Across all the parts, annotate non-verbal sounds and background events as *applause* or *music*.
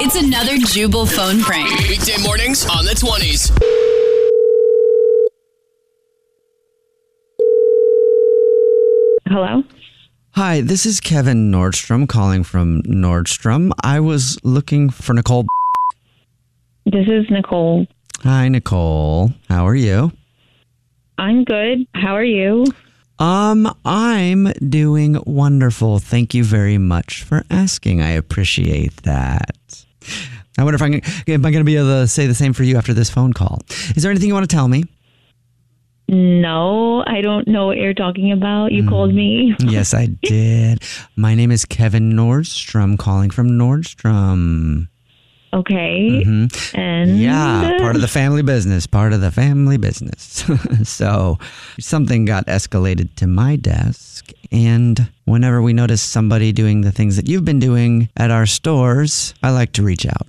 It's another Jubal phone prank. Weekday mornings on the 20s. Hello? Hi, this is Kevin Nordstrom calling from Nordstrom. I was looking for Nicole. This is Nicole. Hi, Nicole. How are you? I'm good. How are you? Um, I'm doing wonderful. Thank you very much for asking. I appreciate that. I wonder if I can, am I going to be able to say the same for you after this phone call? Is there anything you want to tell me? No, I don't know what you're talking about. You called me. yes, I *laughs* did. My name is Kevin Nordstrom, calling from Nordstrom. Okay. Mhm. And Yeah, part of the family business, part of the family business. *laughs* so something got escalated to my desk. And whenever we notice somebody doing the things that you've been doing at our stores, I like to reach out.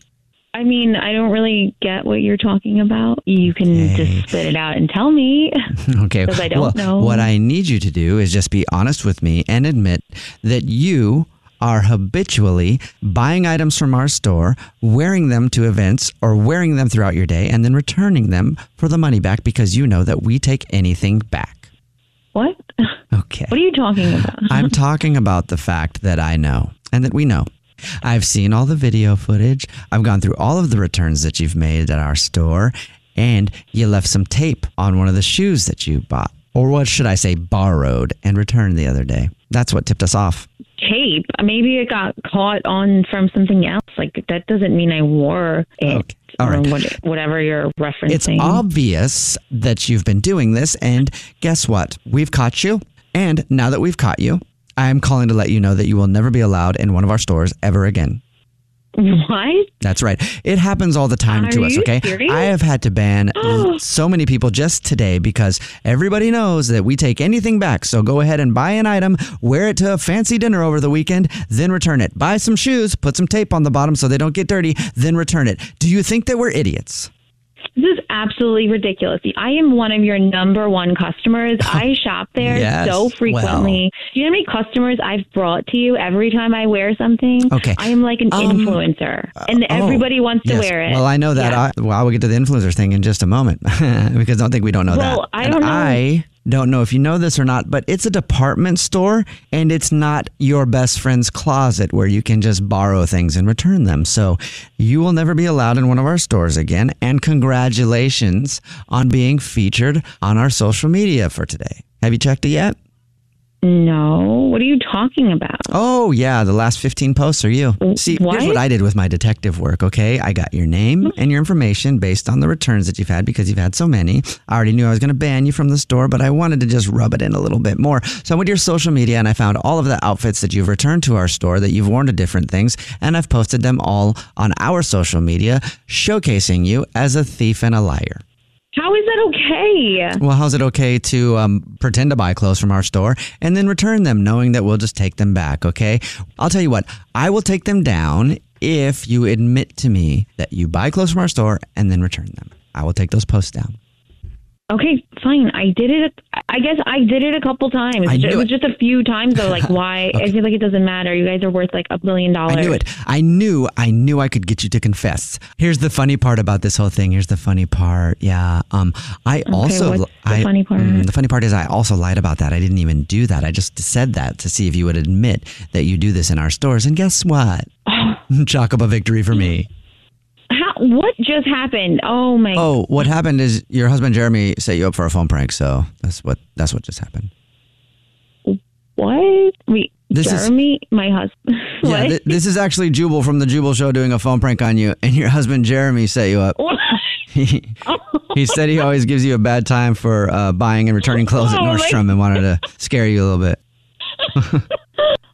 I mean, I don't really get what you're talking about. You can just spit it out and tell me. *laughs* Okay. *laughs* Because I don't well, know. What I need you to do is just be honest with me and admit that you are habitually buying items from our store, wearing them to events or wearing them throughout your day, and then returning them for the money back because you know that we take anything back. What? Okay. What are you talking about? *laughs* I'm talking about the fact that I know and that we know. I've seen all the video footage. I've gone through all of the returns that you've made at our store, and you left some tape on one of the shoes that you bought. Or what should I say, borrowed and returned the other day. That's what tipped us off. Tape. Maybe it got caught on from something else. Like that doesn't mean I wore it. All or what, whatever you're referencing. It's obvious that you've been doing this, and guess what? We've caught you. And now that we've caught you, I'm calling to let you know that you will never be allowed in one of our stores ever again. *laughs* What? That's right. It happens all the time Are to us, okay? serious? I have had to ban *gasps* so many people just today because everybody knows that we take anything back. So go ahead and buy an item, wear it to a fancy dinner over the weekend, then return it. Buy some shoes, put some tape on the bottom so they don't get dirty, then return it. Do you think that we're idiots? This is absolutely ridiculous. I am one of your number one customers. *laughs* I shop there Yes, so frequently. Do you know how many customers I've brought to you every time I wear something? Okay. I am like an Um, influencer, and oh, everybody wants to yes. wear it. Well, I know that. I, well, I will get to the influencer thing in just a moment *laughs* because I don't think we don't know Well, that. I And don't know. I don't know if you know this or not, but it's a department store and it's not your best friend's closet where you can just borrow things and return them. So you will never be allowed in one of our stores again. And congratulations on being featured on our social media for today. Have you checked it yet? No, what are you talking about? Oh, yeah. The last 15 posts are you. See, what? here's what I did with my detective work, okay? I got your name mm-hmm. and your information based on the returns that you've had because you've had so many. I already knew I was going to ban you from the store, but I wanted to just rub it in a little bit more. So I went to your social media and I found all of the outfits that you've returned to our store that you've worn to different things, and I've posted them all on our social media, showcasing you as a thief and a liar. How is that okay? Well, how's it okay to um, pretend to buy clothes from our store and then return them, knowing that we'll just take them back? Okay. I'll tell you what, I will take them down if you admit to me that you buy clothes from our store and then return them. I will take those posts down. Okay, fine. I did it. I guess I did it a couple times. I knew it was it. just a few times though. Like *laughs* why? I feel like it doesn't matter. You guys are worth like a billion dollars. I knew it. I knew. I knew I could get you to confess. Here's the funny part about this whole thing. Here's the funny part. Yeah. Um. I also. what's the I, funny part? mm, the funny part is I also lied about that. I didn't even do that. I just said that to see if you would admit that you do this in our stores. And guess what? *sighs* *laughs* Chalk up a victory for me. What just happened? Oh my. Oh, what happened is your husband Jeremy set you up for a phone prank. So that's what that's what just happened. What? Wait, This is- Jeremy, my husband. *laughs* Yeah, th- this is actually Jubal from the Jubal Show doing a phone prank on you, and your husband Jeremy set you up. He, *laughs* he said he always gives you a bad time for uh, buying and returning clothes at Oh, my- Nordstrom and wanted to scare you a little bit. *laughs*